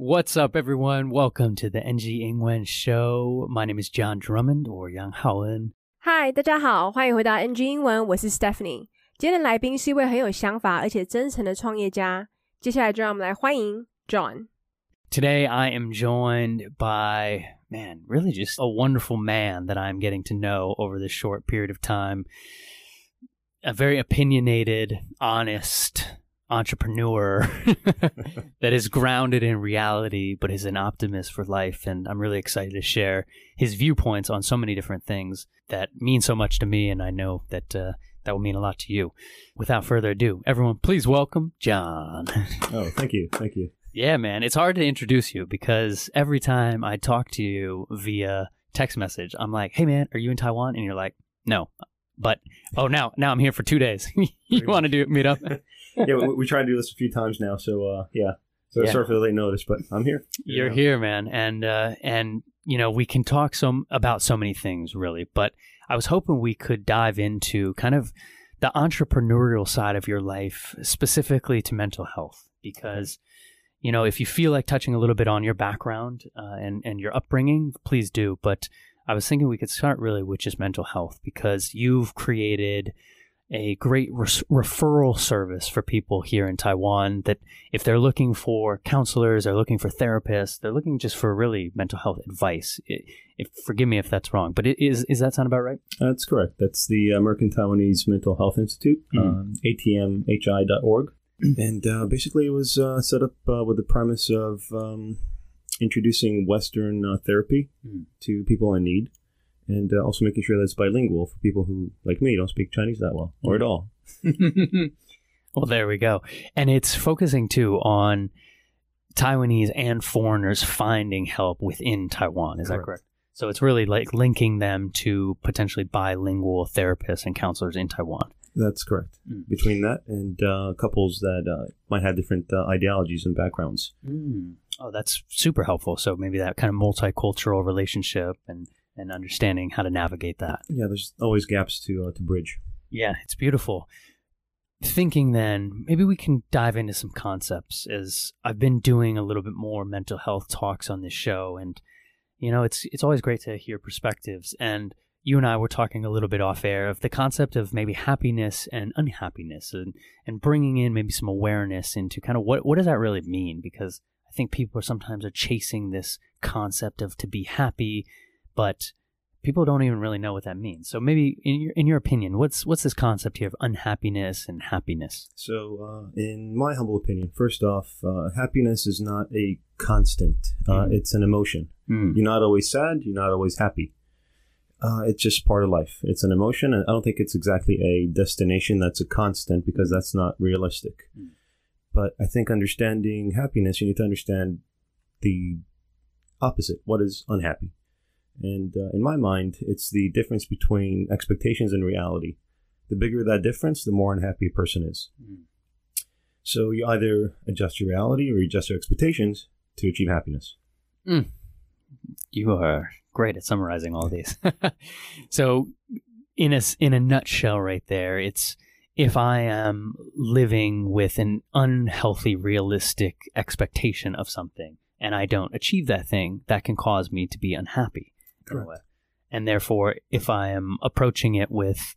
What's up, everyone? Welcome to the NG Ingwen Show. My name is John Drummond or Yang Haoen. Hi，大家好，欢迎回到 NG 英文，我是 Stephanie。今天的来宾是一位很有想法而且真诚的创业家。接下来就让我们来欢迎 Jon。Today I am joined by man, really just a wonderful man that I'm getting to know over this short period of time. A very opinionated, honest, entrepreneur that is grounded in reality, but is an optimist for life. And I'm really excited to share his viewpoints on so many different things that mean so much to me. And I know that uh, that will mean a lot to you. Without further ado, everyone, please welcome Jon. Oh, thank you, thank you. Yeah, man, it's hard to introduce you because every time I talk to you via text message, I'm like, "Hey, man, are you in Taiwan?" And you're like, "No." But oh, now now I'm here for two days. you want to do meet up? Yeah, we, we tried to do this a few times now, so uh, yeah. So Yeah. sorry for the late notice, but I'm here. You're Yeah. here, man, and uh, and you know we can talk some about so many things, really. But I was hoping we could dive into kind of the entrepreneurial side of your life, specifically to mental health, because you know if you feel like touching a little bit on your background uh, and and your upbringing, please do. But I was thinking we could start really with just mental health because you've created a great res- referral service for people here in Taiwan that if they're looking for counselors, they're looking for therapists, they're looking just for really mental health advice. It, if, forgive me if that's wrong, but it is is that sound about right? That's correct. That's the American Taiwanese Mental Health Institute, Mhm. um, atmhi.org. And uh, basically, it was uh, set up uh, with the premise of um, introducing Western uh, therapy Mm. to people in need, and uh, also making sure that it's bilingual for people who, like me, don't speak Chinese that well or at all. well, there we go, and it's focusing too on Taiwanese and foreigners finding help within Taiwan. Is that Correct. correct? So it's really like linking them to potentially bilingual therapists and counselors in Taiwan. That's correct. Mm. Between that and uh, couples that uh, might have different uh, ideologies and backgrounds. Mm. Oh, that's super helpful. So maybe that kind of multicultural relationship and and understanding how to navigate that. Yeah, there's always gaps to uh, to bridge. Yeah, it's beautiful. Thinking then, maybe we can dive into some concepts as I've been doing a little bit more mental health talks on this show and you know, it's it's always great to hear perspectives and you and I were talking a little bit off air of the concept of maybe happiness and unhappiness and and bringing in maybe some awareness into kind of what what does that really mean because I think people are sometimes are chasing this concept of to be happy but people don't even really know what that means. So maybe in your in your opinion, what's what's this concept here of unhappiness and happiness? So, uh, in my humble opinion, first off, uh, happiness is not a constant. Uh, Mhm. It's an emotion. Mm. You're not always sad. You're not always happy. Uh, it's just part of life. It's an emotion, and I don't think it's exactly a destination that's a constant because that's not realistic. Mm. But I think understanding happiness, you need to understand the opposite. What is unhappy? And uh, in my mind, it's the difference between expectations and reality. The bigger that difference, the more unhappy a person is. Mm. So you either adjust your reality or you adjust your expectations to achieve happiness. You are great at summarizing all these. so, in a in a nutshell, right there, it's if I am living with an unhealthy, realistic expectation of something, and I don't achieve that thing, that can cause me to be unhappy. Correct. And therefore, if I am approaching it with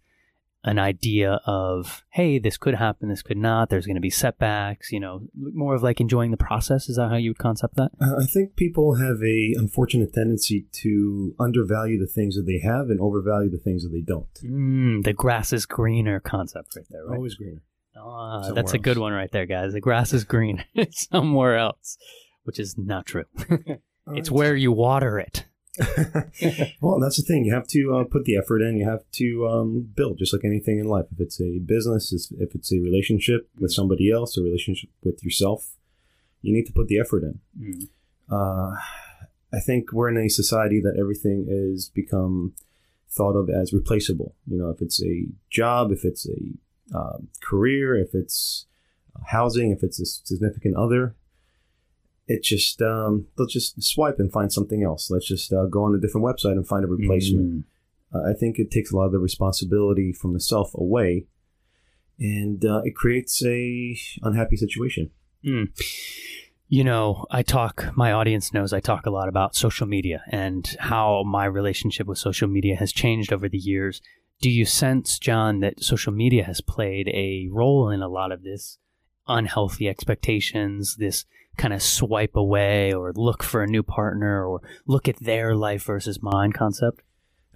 an idea of, hey, this could happen, this could not, there's going to be setbacks, you know, more of like enjoying the process. Is that how you would concept that? Uh, I think people have a unfortunate tendency to undervalue the things that they have and overvalue the things that they don't. Mm, the grass is greener concept right there, right? Always greener. Ah, Somewhere that's a good one right there, guys. The grass is green somewhere else, which is not true. it's where you water it. well, that's the thing. You have to uh, put the effort in. You have to um, build, just like anything in life. If it's a business, if it's a relationship with somebody else, a relationship with yourself, you need to put the effort in. Mm. Uh, I think we're in a society that everything is become thought of as replaceable. You know, if it's a job, if it's a um, career, if it's housing, if it's a significant other, it just um, let's just swipe and find something else. Let's just uh, go on a different website and find a replacement. Mm. Uh, I think it takes a lot of the responsibility from the self away, and uh, it creates a unhappy situation. Mm. You know, I talk, my audience knows I talk a lot about social media and how my relationship with social media has changed over the years. Do you sense, Jon, that social media has played a role in a lot of this unhealthy expectations, this kind of swipe away or look for a new partner or look at their life versus mine concept?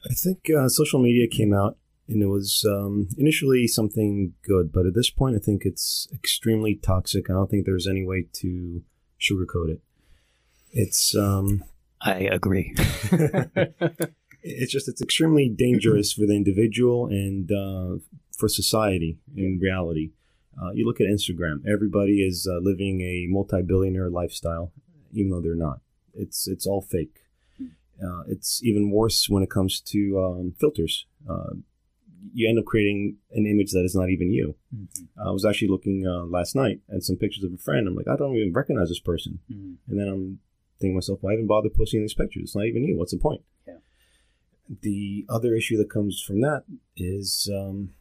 I think uh, social media came out and it was um, initially something good, but at this point, I think it's extremely toxic. I don't think there's any way to sugarcoat it. It's um, I agree. it's just it's extremely dangerous for the individual and uh, for society in reality. Uh, you look at Instagram; everybody is uh, living a multi-billionaire lifestyle, even though they're not. It's it's all fake. Uh, it's even worse when it comes to um, filters. Uh, you end up creating an image that is not even you. Mm-hmm. I was actually looking uh, last night at some pictures of a friend. I'm like, I don't even recognize this person. Mm-hmm. And then I'm thinking to myself, why even bother posting these pictures? It's not even you. What's the point? Yeah. The other issue that comes from that is um,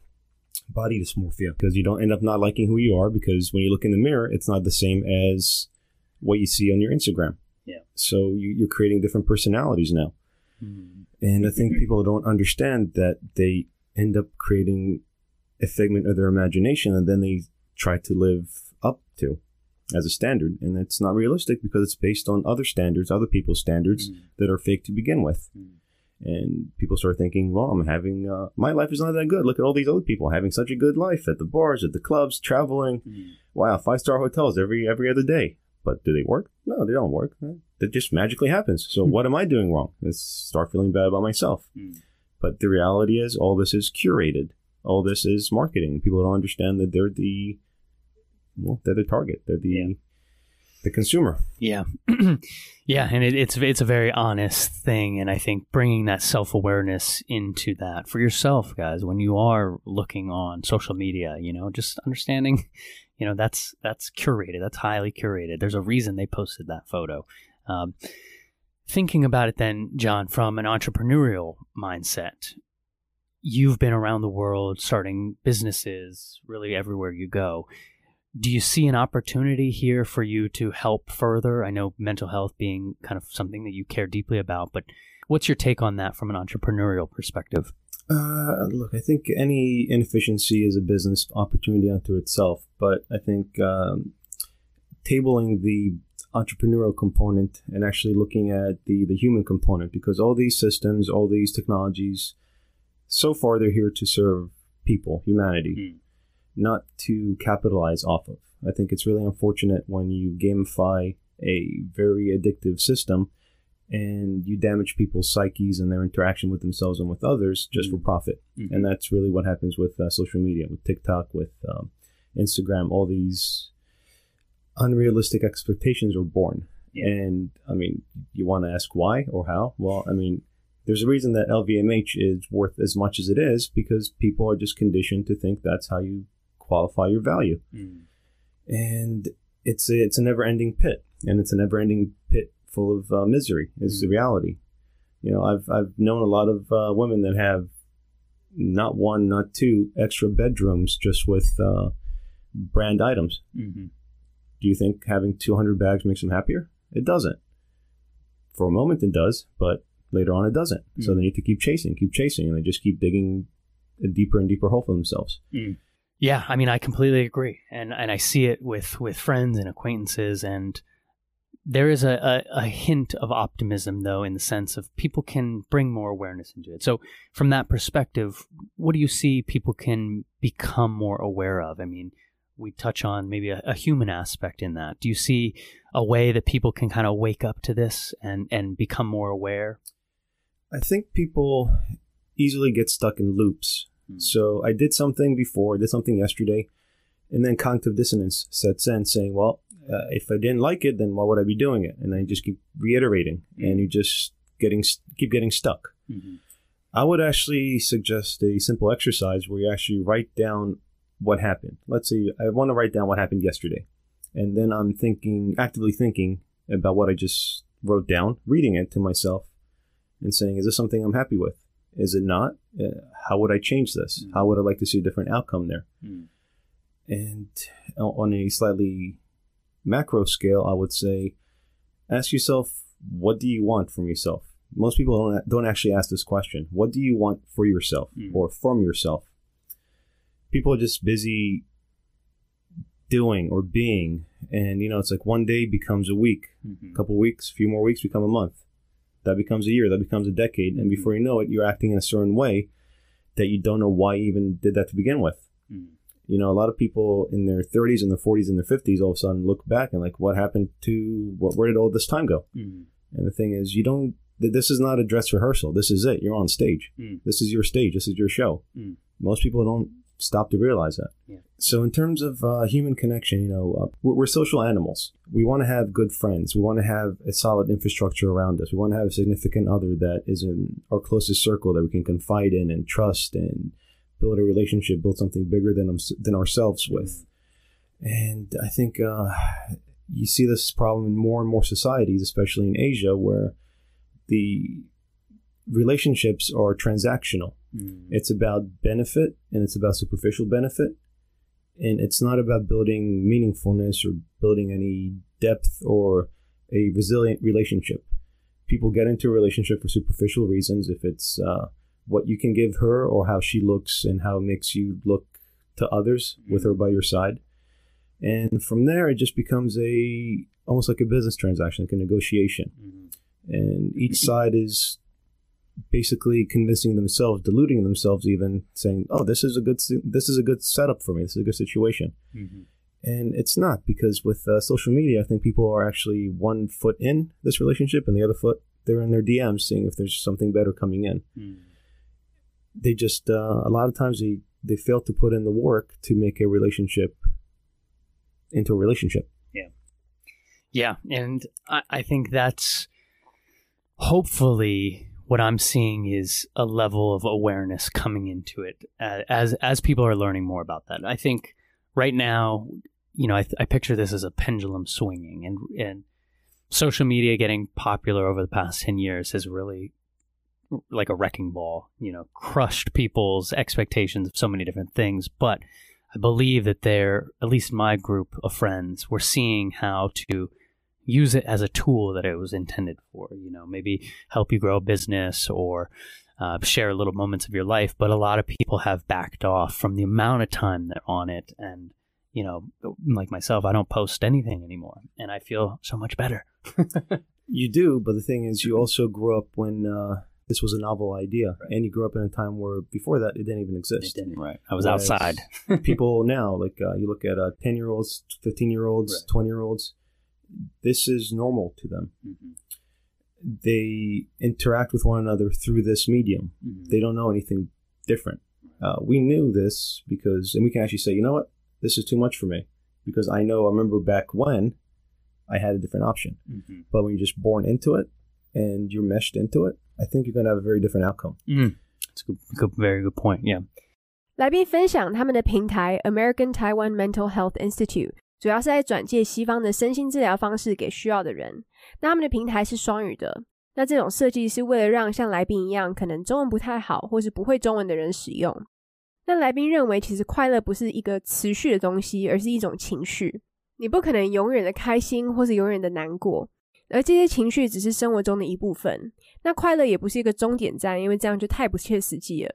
body dysmorphia because you don't end up not liking who you are because when you look in the mirror, it's not the same as what you see on your Instagram. Yeah. So you, are creating different personalities now. Mm-hmm. And I think people don't understand that they end up creating a figment of their imagination and then they try to live up to as a standard. And it's not realistic because it's based on other standards, other people's standards mm. that are fake to begin with. Mm. And people start thinking, well, I'm having, uh, my life is not that good. Look at all these other people having such a good life at the bars, at the clubs, traveling. Mm. Wow, five star hotels every every other day. But do they work? No, they don't work. That just magically happens. So what am I doing wrong? Let's start feeling bad about myself. Mm. But the reality is, all this is curated. All this is marketing. People don't understand that they're the well, they're the target. They're the yeah. The consumer. Yeah, yeah, and it, it's it's a very honest thing, and I think bringing that self awareness into that for yourself, guys, when you are looking on social media, you know, just understanding, you know, that's that's curated. That's highly curated. There's a reason they posted that photo. Um, thinking about it then, Jon, from an entrepreneurial mindset, you've been around the world starting businesses really everywhere you go. Do you see an opportunity here for you to help further? I know mental health being kind of something that you care deeply about, but what's your take on that from an entrepreneurial perspective? Uh, look, I think any inefficiency is a business opportunity unto itself, but I think um, tabling the entrepreneurial component and actually looking at the the human component because all these systems, all these technologies, so far they're here to serve people, humanity, mm. Not to capitalize off of. I think it's really unfortunate when you gamify a very addictive system and you damage people's psyches and their interaction with themselves and with others just mm. for profit. Mm-hmm. And that's really what happens with uh, social media, with TikTok, with um, Instagram, all these unrealistic expectations are born. Yeah. And I mean, you want to ask why or how? Well, I mean, there's a reason that LVMH is worth as much as it is because people are just conditioned to think that's how you qualify your value. Mm. And it's a, it's a never ending pit, and it's a never ending pit full of uh, misery. Is mm. the reality. You know, I've I've known a lot of uh, women that have not one, not two extra bedrooms just with uh, brand items. Mm-hmm. Do you think having 200 bags makes them happier? It doesn't. For a moment, it does, but later on, it doesn't. Mm. So they need to keep chasing, keep chasing, and they just keep digging a deeper and deeper hole for themselves. Mm. Yeah, I mean, I completely agree, and and I see it with with friends and acquaintances, and there is a, a, a, hint of optimism, though, in the sense of people can bring more awareness into it. So, from that perspective, what do you see people can become more aware of? I mean, we touch on maybe a, a, human aspect in that. Do you see a way that people can kind of wake up to this and, and become more aware? I think people easily get stuck in loops. Mm. So I did something before, did something yesterday, and then cognitive dissonance sets in, saying, "Well, uh, if I didn't like it, then why would I be doing it?" And I just keep reiterating, mm. and you just getting keep getting stuck. Mm-hmm. I would actually suggest a simple exercise where you actually write down what happened. Let's say I want to write down what happened yesterday. And then I'm thinking, actively thinking about what I just wrote down, reading it to myself and saying, is this something I'm happy with? Is it not? Uh, how would I change this? Mm. How would I like to see a different outcome there? Mm. And on a slightly macro scale, I would say ask yourself, what do you want from yourself? Most people don't, don't actually ask this question. What do you want for yourself Mm. or from yourself? People are just busy doing or being. And, you know, it's like one day becomes a week, Mhm. a couple weeks, a few more weeks become a month. That becomes a year, that becomes a decade. And Mhm. before you know it, you're acting in a certain way that you don't know why you even did that to begin with. Mhm. You know, a lot of people in their 30s and their 40s and their 50s all of a sudden look back and like, what happened to, where, where did all this time go? Mhm. And the thing is, you don't, this is not a dress rehearsal. This is it. You're on stage. Mm. This is your stage. This is your show. Mm. Most people don't stop to realize that. Yeah. So, in terms of uh, human connection, you know, uh, we're, we're social animals. We want to have good friends. We want to have a solid infrastructure around us. We want to have a significant other that is in our closest circle that we can confide in and trust and build a relationship, build something bigger than than ourselves with. And I think uh, you see this problem in more and more societies, especially in Asia, where the relationships are transactional. Mm. It's about benefit and it's about superficial benefit. And it's not about building meaningfulness or building any depth or a resilient relationship. People get into a relationship for superficial reasons. If it's uh, what you can give her or how she looks and how it makes you look to others with her by your side. And from there, it just becomes a almost like a business transaction, like a negotiation Mhm. and each side is basically convincing themselves, deluding themselves, even saying, "Oh, this is a good, this is a good setup for me. This is a good situation." Mhm. And it's not because with uh, social media, I think people are actually one foot in this relationship and the other foot they're in their DMs, seeing if there's something better coming in. Mm. They just uh, a lot of times they they fail to put in the work to make a relationship into a relationship. Yeah, yeah, and I, I think that's hopefully what I'm seeing is a level of awareness coming into it as as people are learning more about that. I think right now, you know, I, I picture this as a pendulum swinging, and and social media getting popular over the past ten years has really like a wrecking ball, you know, crushed people's expectations of so many different things, but I believe that they're, at least my group of friends, were seeing how to use it as a tool that it was intended for. You know, maybe help you grow a business or uh, share little moments of your life. But a lot of people have backed off from the amount of time they're on it. And, you know, like myself, I don't post anything anymore. And I feel so much better. You do, but the thing is, you also grew up when uh, this was a novel idea, and you grew up in a time where before that it didn't even It exist. didn't, right. I was Whereas outside. People now, like uh, you look at uh, ten year olds, fifteen year olds, Right. twenty year olds, this is normal to them. Mhm. They interact with one another through this medium. Mhm. They don't know anything different. Uh, we knew this because, and we can actually say, you know what, this is too much for me because I know. I remember back when I had a different option. Mhm. But when you're just born into it and you're meshed into it, I think you're going to have a very different outcome. Mm. It's a good, good, very good point. Yeah. 来宾分享他们的平台 American Taiwan Mental Health Institute， 主要是在转介西方的身心治疗方式给需要的人。那他们的平台是双语的，那这种设计是为了让像来宾一样，可能中文不太好或是不会中文的人使用。那来宾认为，其实快乐不是一个持续的东西，而是一种情绪。你不可能永远的开心或是永远的难过，而这些情绪只是生活中的一部分。那快乐也不是一个终点站，因为这样就太不切实际了。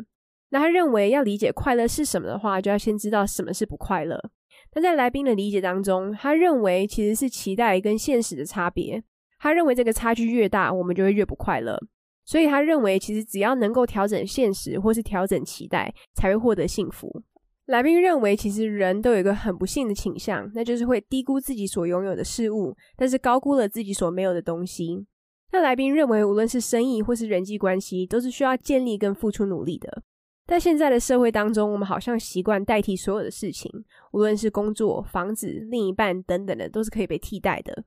那他认为要理解快乐是什么的话，就要先知道什么是不快乐。那在来宾的理解当中，他认为其实是期待跟现实的差别。他认为这个差距越大，我们就会越不快乐。所以他认为，其实只要能够调整现实或是调整期待，才会获得幸福。来宾认为，其实人都有一个很不幸的倾向，那就是会低估自己所拥有的事物，但是高估了自己所没有的东西。那来宾认为，无论是生意或是人际关系，都是需要建立跟付出努力的。在现在的社会当中，我们好像习惯代替所有的事情，无论是工作、房子、另一半等等的，都是可以被替代的。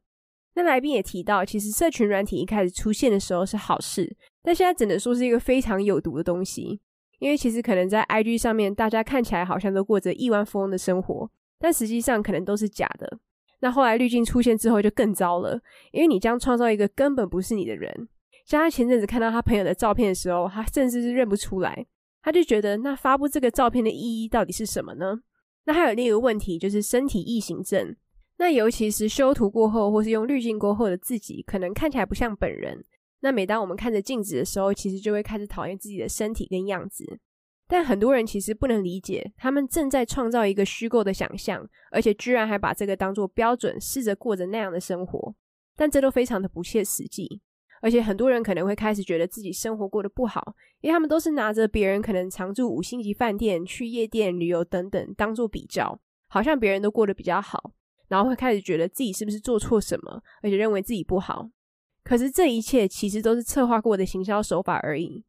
那来宾也提到，其实社群软体一开始出现的时候是好事，但现在只能说是一个非常有毒的东西。因为其实可能在 IG 上面，大家看起来好像都过着亿万富翁的生活，但实际上可能都是假的。那后来滤镜出现之后就更糟了，因为你将创造一个根本不是你的人。像他前阵子看到他朋友的照片的时候，他甚至是认不出来，他就觉得那发布这个照片的意义到底是什么呢？那还有另一个问题就是身体异形症。那尤其是修图过后，或是用滤镜过后的自己，可能看起来不像本人。那每当我们看着镜子的时候，其实就会开始讨厌自己的身体跟样子。但很多人其实不能理解，他们正在创造一个虚构的想象，而且居然还把这个当做标准，试着过着那样的生活。但这都非常的不切实际。而且很多人可能会开始觉得自己生活过得不好，因为他们都是拿着别人可能常住五星级饭店、去夜店、旅游等等当做比较，好像别人都过得比较好。然后会开始觉得自己是不是做错什么，而且认为自己不好。可是这一切其实都是策划过的行销手法而已。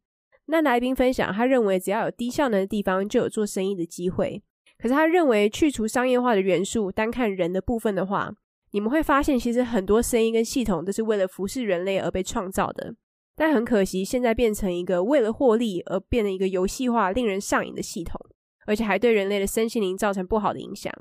那来宾分享，他认为只要有低效能的地方，就有做生意的机会。可是他认为去除商业化的元素，单看人的部分的话，你们会发现其实很多声音跟系统都是为了服侍人类而被创造的。但很可惜，现在变成一个为了获利而变成一个游戏化、令人上瘾的系统，而且还对人类的身心灵造成不好的影响。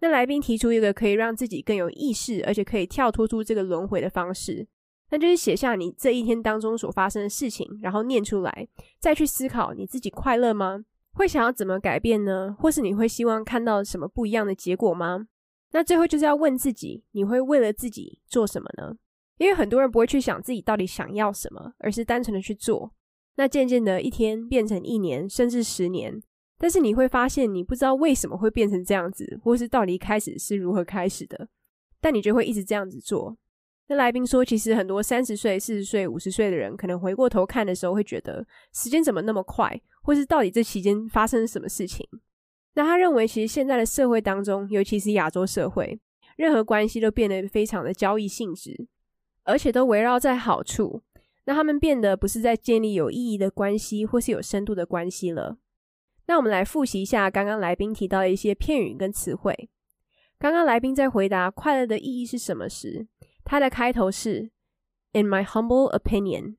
那来宾提出一个可以让自己更有意识，而且可以跳脱出这个轮回的方式，那就是写下你这一天当中所发生的事情，然后念出来，再去思考你自己快乐吗？会想要怎么改变呢？或是你会希望看到什么不一样的结果吗？那最后就是要问自己，你会为了自己做什么呢？因为很多人不会去想自己到底想要什么，而是单纯的去做。那渐渐的一天变成一年，甚至十年。但是你会发现，你不知道为什么会变成这样子，或是到底开始是如何开始的。但你就会一直这样子做。那来宾说，其实很多三十岁、四十岁、五十岁的人，可能回过头看的时候，会觉得时间怎么那么快，或是到底这期间发生什么事情？那他认为，其实现在的社会当中，尤其是亚洲社会，任何关系都变得非常的交易性质，而且都围绕在好处。那他们变得不是在建立有意义的关系，或是有深度的关系了。那我们来复习一下刚刚来宾提到的一些片语跟词汇。刚刚来宾在回答快乐的意义是什么时，他的开头是 "In my humble opinion",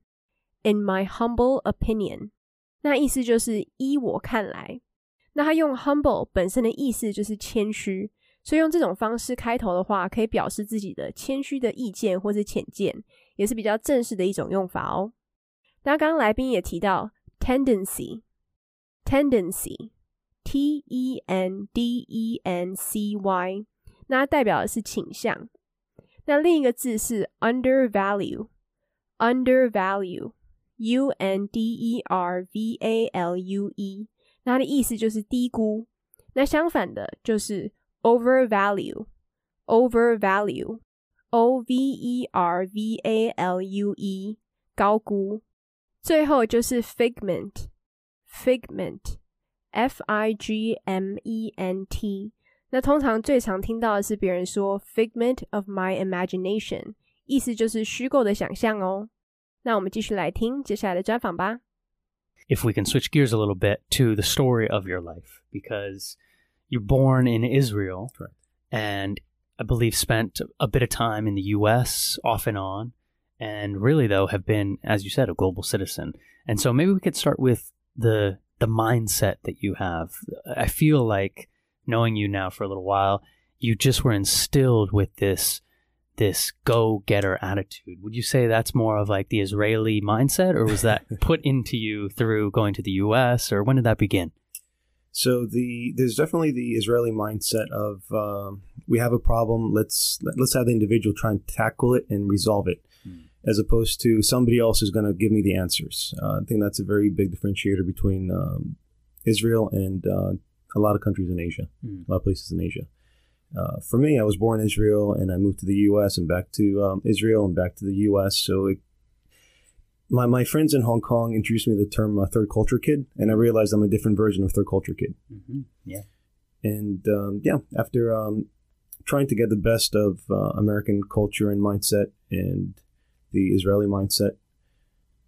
"In my humble opinion"，那意思就是依我看来。那他用 humble 本身的意思就是谦虚，所以用这种方式开头的话，可以表示自己的谦虚的意见或者浅见，也是比较正式的一种用法哦。那刚刚来宾也提到 tendency。Tendency, T E N D E N C Y，那它代表的是倾向。那另一个字是 undervalue, undervalue, U N D E R V A L U E，它的意思就是低估。那相反的就是 overvalue, overvalue, O V E R V A L U E，高估。最后就是 figment。Figment, F-I-G-M-E-N-T。那通常最常听到的是别人说 “figment of my imagination”，意思就是虚构的想象哦。那我们继续来听接下来的专访吧。If we can switch gears a little bit to the story of your life, because you're born in Israel, and I believe spent a bit of time in the U.S. off and on, and really though have been, as you said, a global citizen. And so maybe we could start with the the mindset that you have. I feel like knowing you now for a little while, you just were instilled with this this go getter attitude. Would you say that's more of like the Israeli mindset, or was that put into you through going to the U.S., or when did that begin? So the there's definitely the Israeli mindset of um, we have a problem. Let's let, us have the individual try and tackle it and resolve it. Mm as opposed to somebody else is going to give me the answers. Uh, I think that's a very big differentiator between um, Israel and uh, a lot of countries in Asia, mm. a lot of places in Asia. Uh, for me, I was born in Israel and I moved to the U.S. and back to um, Israel and back to the U.S. So it, my my friends in Hong Kong introduced me to the term uh, third culture kid, and I realized I'm a different version of third culture kid. Mm-hmm. Yeah, and um, yeah, after um, trying to get the best of uh, American culture and mindset and the Israeli mindset,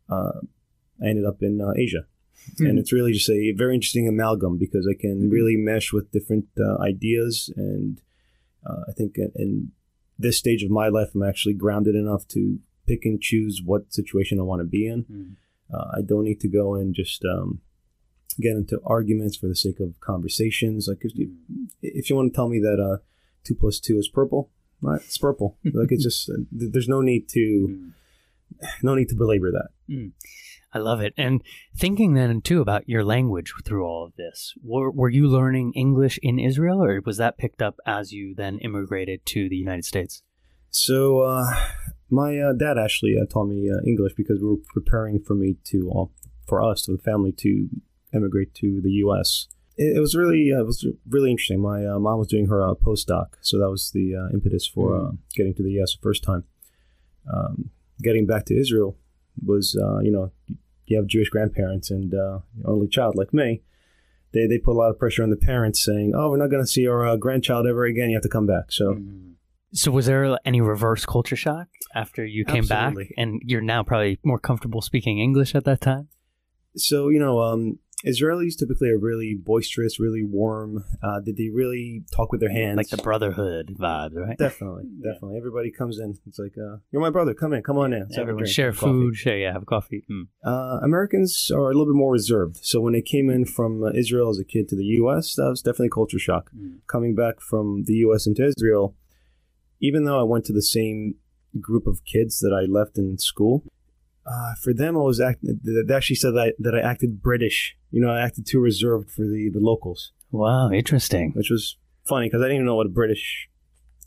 uh, I ended up in uh, Asia. Mm-hmm. And it's really just a very interesting amalgam because I can hmm. really mesh with different uh, ideas. And uh, I think in this stage of my life, I'm actually grounded enough to pick and choose what situation I want to be in. Mm. I don't need to go and just um, get into arguments for the sake of conversations. Like, if you, hmm. if you want to tell me that uh, two plus two is purple, right? It's purple. like, it's just, uh, there's no need to. Mm no need to belabor that. Mm. I love it. And thinking then too about your language through all of this, were, were you learning English in Israel, or was that picked up as you then immigrated to the United States? So uh, my uh, dad actually uh, taught me uh, English because we were preparing for me to, uh, for us, to the family, to emigrate to the U.S. It, it was really, uh, it was really interesting. My mom was doing her postdoc, so that was the impetus for Mm. getting to the U.S. the first time. Um, getting back to Israel was, you know, you have Jewish grandparents and only child like me. They, they put a lot of pressure on the parents saying, "Oh, we're not going to see our grandchild ever again. You have to come back." So Mm. So was there any reverse culture shock after you came Absolutely. back, and you're now probably more comfortable speaking English at that time? so you know um israelis typically are really boisterous really warm uh did they really talk with their hands Like the brotherhood vibes, right? definitely definitely everybody comes in it's like uh you're my brother come in come on in Let's Everyone share have coffee." food, share yeah, have coffee. Mm. uh americans are a little bit more reserved so when they came in from uh, israel as a kid to the us that was definitely culture shock Mm. coming back from the us into israel even though i went to the same group of kids that i left in school uh, for them, I was act- they actually said that I, that I acted British. You know, I acted too reserved for the, the locals. Wow, interesting. which was funny because I didn't even know what a British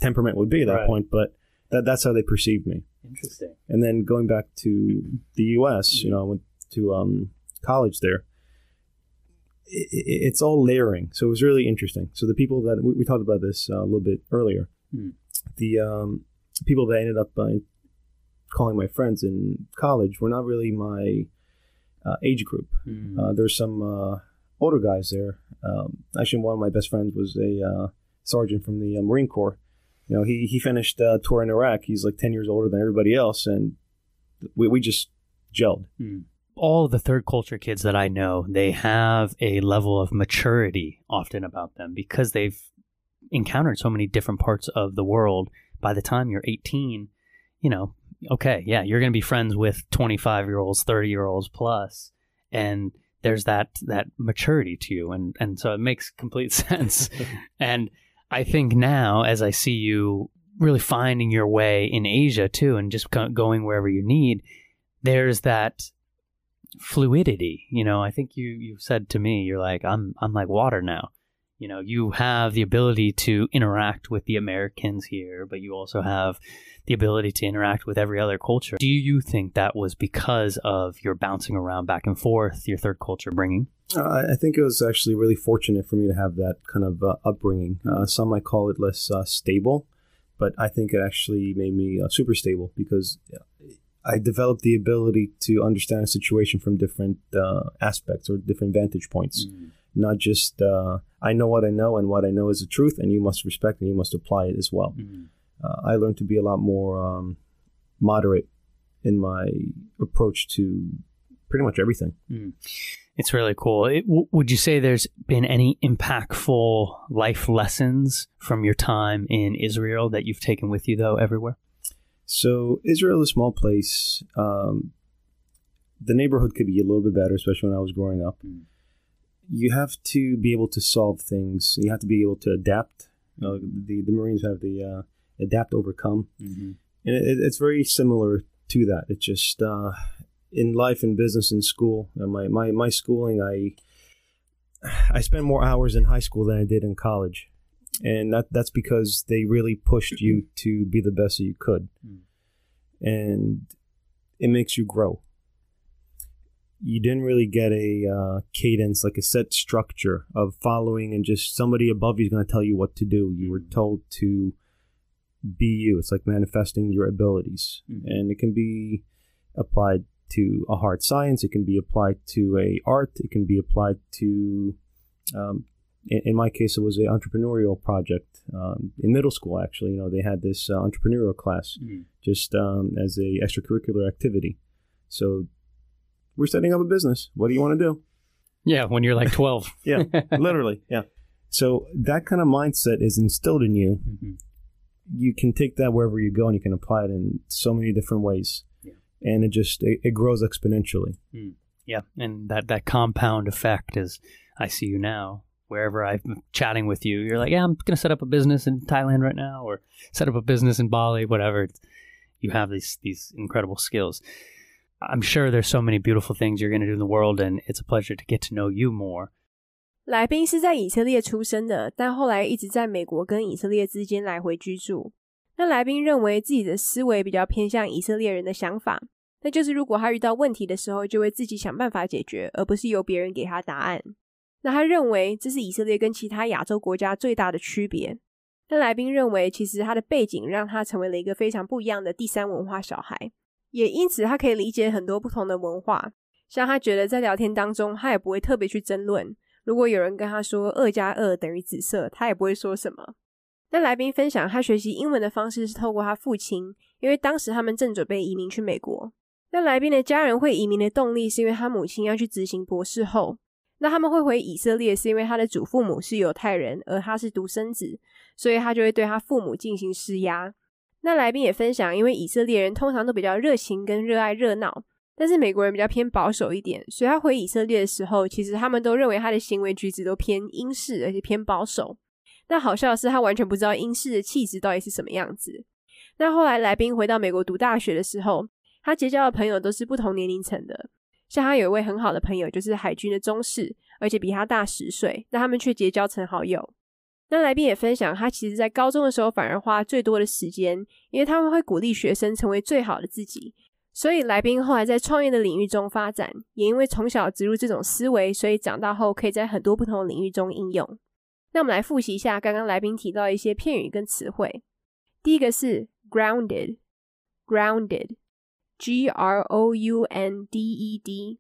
temperament would be at that Right. point, but that, that's how they perceived me. Interesting. And then going back to the U.S., you know, I went to um, college there. i i it's all layering, so it was really interesting. So the people that we, we talked about this uh, a little bit earlier, Hmm. the um, people that I ended up uh, calling my friends in college were not really my uh, age group. Mm. Uh, there's some uh, older guys there. Um, actually, one of my best friends was a uh, sergeant from the uh, Marine Corps. You know, he he finished uh, tour in Iraq. He's like ten years older than everybody else, and we we just gelled. all the third culture kids that I know, they have a level of maturity often about them because they've encountered so many different parts of the world. By the time you're 18, you know, okay, yeah, you're going to be friends with 25 year olds, 30 year olds plus, and there's that that maturity to you, and and so it makes complete sense. and I think now, as I see you really finding your way in Asia too, and just going wherever you need, there's that fluidity. You know, I think you you said to me, you're like, I'm I'm like water now. You know, you have the ability to interact with the Americans here, but you also have the ability to interact with every other culture. Do you think that was because of your bouncing around back and forth, your third culture bringing? Uh, I think it was actually really fortunate for me to have that kind of uh, upbringing. Uh, some might call it less uh, stable, but I think it actually made me uh, super stable because I developed the ability to understand a situation from different uh, aspects or different vantage points. Not just uh, I know what I know and what I know is the truth, and you must respect and you must apply it as well. Uh, I learned to be a lot more um, moderate in my approach to pretty much everything. It's really cool. It, w- would you say there's been any impactful life lessons from your time in Israel that you've taken with you, though, everywhere? So Israel is a small place. Um, the neighborhood could be a little bit better, especially when I was growing up. Mm. You have to be able to solve things. You have to be able to adapt. You know, the the Marines have the uh, adapt, overcome, and it, it's very similar to that. It's just uh, in life and business and school. Uh, my, my my schooling, I I spent more hours in high school than I did in college, and that that's because they really pushed you to be the best that you could, Mm. and it makes you grow. You didn't really get a uh, cadence, like a set structure of following, and just somebody above you is going to tell you what to do. You were told to be you. It's like manifesting your abilities, Mhm. and it can be applied to a hard science. It can be applied to a art. It can be applied to, um, in, in my case, it was a entrepreneurial project um, in middle school. Actually, you know, they had this uh, entrepreneurial class just um, as a extracurricular activity. So we're setting up a business. What do you want to do? Yeah, when you're like 12. Yeah, literally. Yeah. So that kind of mindset is instilled in you. Mhm. You can take that wherever you go, and you can apply it in so many different ways. Yeah. And it just it, it grows exponentially. Yeah, and that that compound effect is I see you now wherever I'm chatting with you. You're like, yeah, I'm gonna set up a business in Thailand right now, or set up a business in Bali, whatever. You have these these incredible skills. I'm sure there's so many beautiful things you're going to do in the world, and it's a pleasure to get to know you more. 来宾是在以色列出生的，但后来一直在美国跟以色列之间来回居住。那来宾认为自己的思维比较偏向以色列人的想法，那就是如果他遇到问题的时候，就会自己想办法解决，而不是由别人给他答案。那他认为这是以色列跟其他亚洲国家最大的区别。那来宾认为，其实他的背景让他成为了一个非常不一样的第三文化小孩，也因此他可以理解很多不同的文化。像他觉得在聊天当中，他也不会特别去争论。如果有人跟他说二加二等于紫色，他也不会说什么。那来宾分享他学习英文的方式是透过他父亲，因为当时他们正准备移民去美国。那来宾的家人会移民的动力是因为他母亲要去执行博士后。那他们会回以色列，是因为他的祖父母是犹太人，而他是独生子，所以他就会对他父母进行施压。那来宾也分享，因为以色列人通常都比较热情跟热爱热闹，但是美国人比较偏保守一点，所以他回以色列的时候，其实他们都认为他的行为举止都偏英式，而且偏保守。那好笑的是，他完全不知道英式的气质到底是什么样子。那后来来宾回到美国读大学的时候，他结交的朋友都是不同年龄层的。像他有一位很好的朋友，就是海军的中士，而且比他大十岁，那他们却结交成好友。那来宾也分享，他其实在高中的时候反而花最多的时间，因为他们会鼓励学生成为最好的自己。所以来宾后来在创业的领域中发展，也因为从小植入这种思维，所以长大后可以在很多不同的领域中应用。那我们来复习一下刚刚来宾提到一些片语跟词汇。第一个是 grounded，grounded。G R O U N D E D，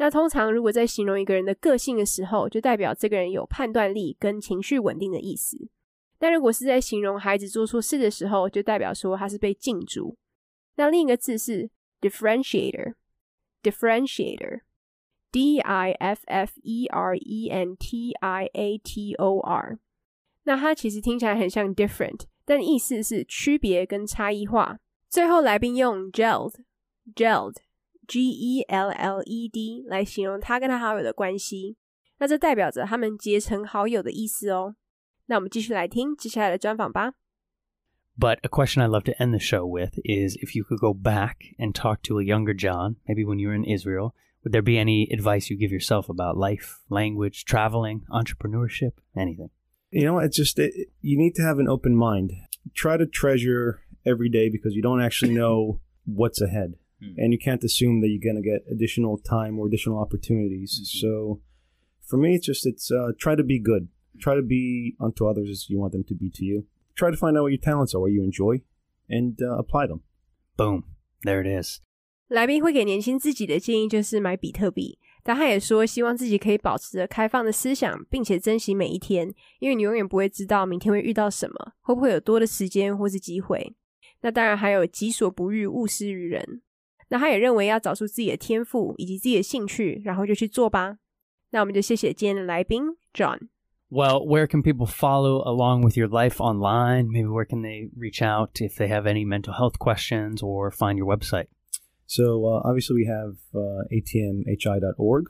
那通常如果在形容一个人的个性的时候，就代表这个人有判断力跟情绪稳定的意思。但如果是在形容孩子做错事的时候，就代表说他是被禁足。那另一个字是 differentiator，differentiator，D I F F E R E N T I A T O R。那它其实听起来很像 different，但意思是区别跟差异化。最后来宾用 geld geld G E L L E D 来形容他跟他好友的关系，那这代表着他们结成好友的意思哦。那我们继续来听接下来的专访吧。But a question I love to end the show with is if you could go back and talk to a younger Jon, maybe when you were in Israel, would there be any advice you give yourself about life, language, traveling, entrepreneurship, anything? You know, it's just, it, you need to have an open mind. Try to treasure every day because you don't actually know what's ahead. Hmm. and you can't assume that you're going to get additional time or additional opportunities. Mm-hmm. So for me, it's just it's uh, try to be good. Try to be unto others as you want them to be to you. Try to find out what your talents are, what you enjoy, and uh, apply them. Boom, there it is. 来宾会给年轻自己的建议就是买比特币，但他也说希望自己可以保持着开放的思想，并且珍惜每一天，因为你永远不会知道明天会遇到什么，会不会有多的时间或是机会。那当然还有己所不欲，勿施于人。 那他也认为要找出自己的天赋以及自己的兴趣，然后就去做吧。那我们就谢谢今天的来宾 Jon。Well, where can people follow along with your life online? Maybe where can they reach out if they have any mental health questions or find your website? So uh, obviously we have uh, atmhi.org,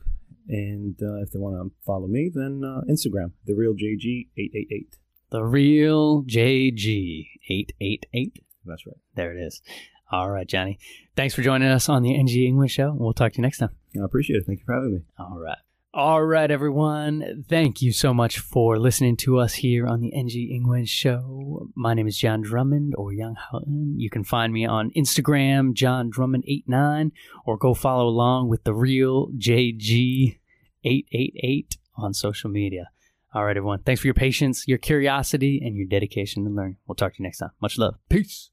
and uh, if they want to follow me, then uh, Instagram, the real JG eight eight eight. The real JG eight eight eight. That's right. There it is. All right, Johnny. Thanks for joining us on the NG English Show. We'll talk to you next time. I appreciate it. Thank you for having me. All right. All right, everyone. Thank you so much for listening to us here on the NG English Show. My name is John Drummond or Yang Haoen. You can find me on Instagram, John Drummond89, or go follow along with the real JG888 on social media. All right, everyone. Thanks for your patience, your curiosity, and your dedication to learning. We'll talk to you next time. Much love. Peace.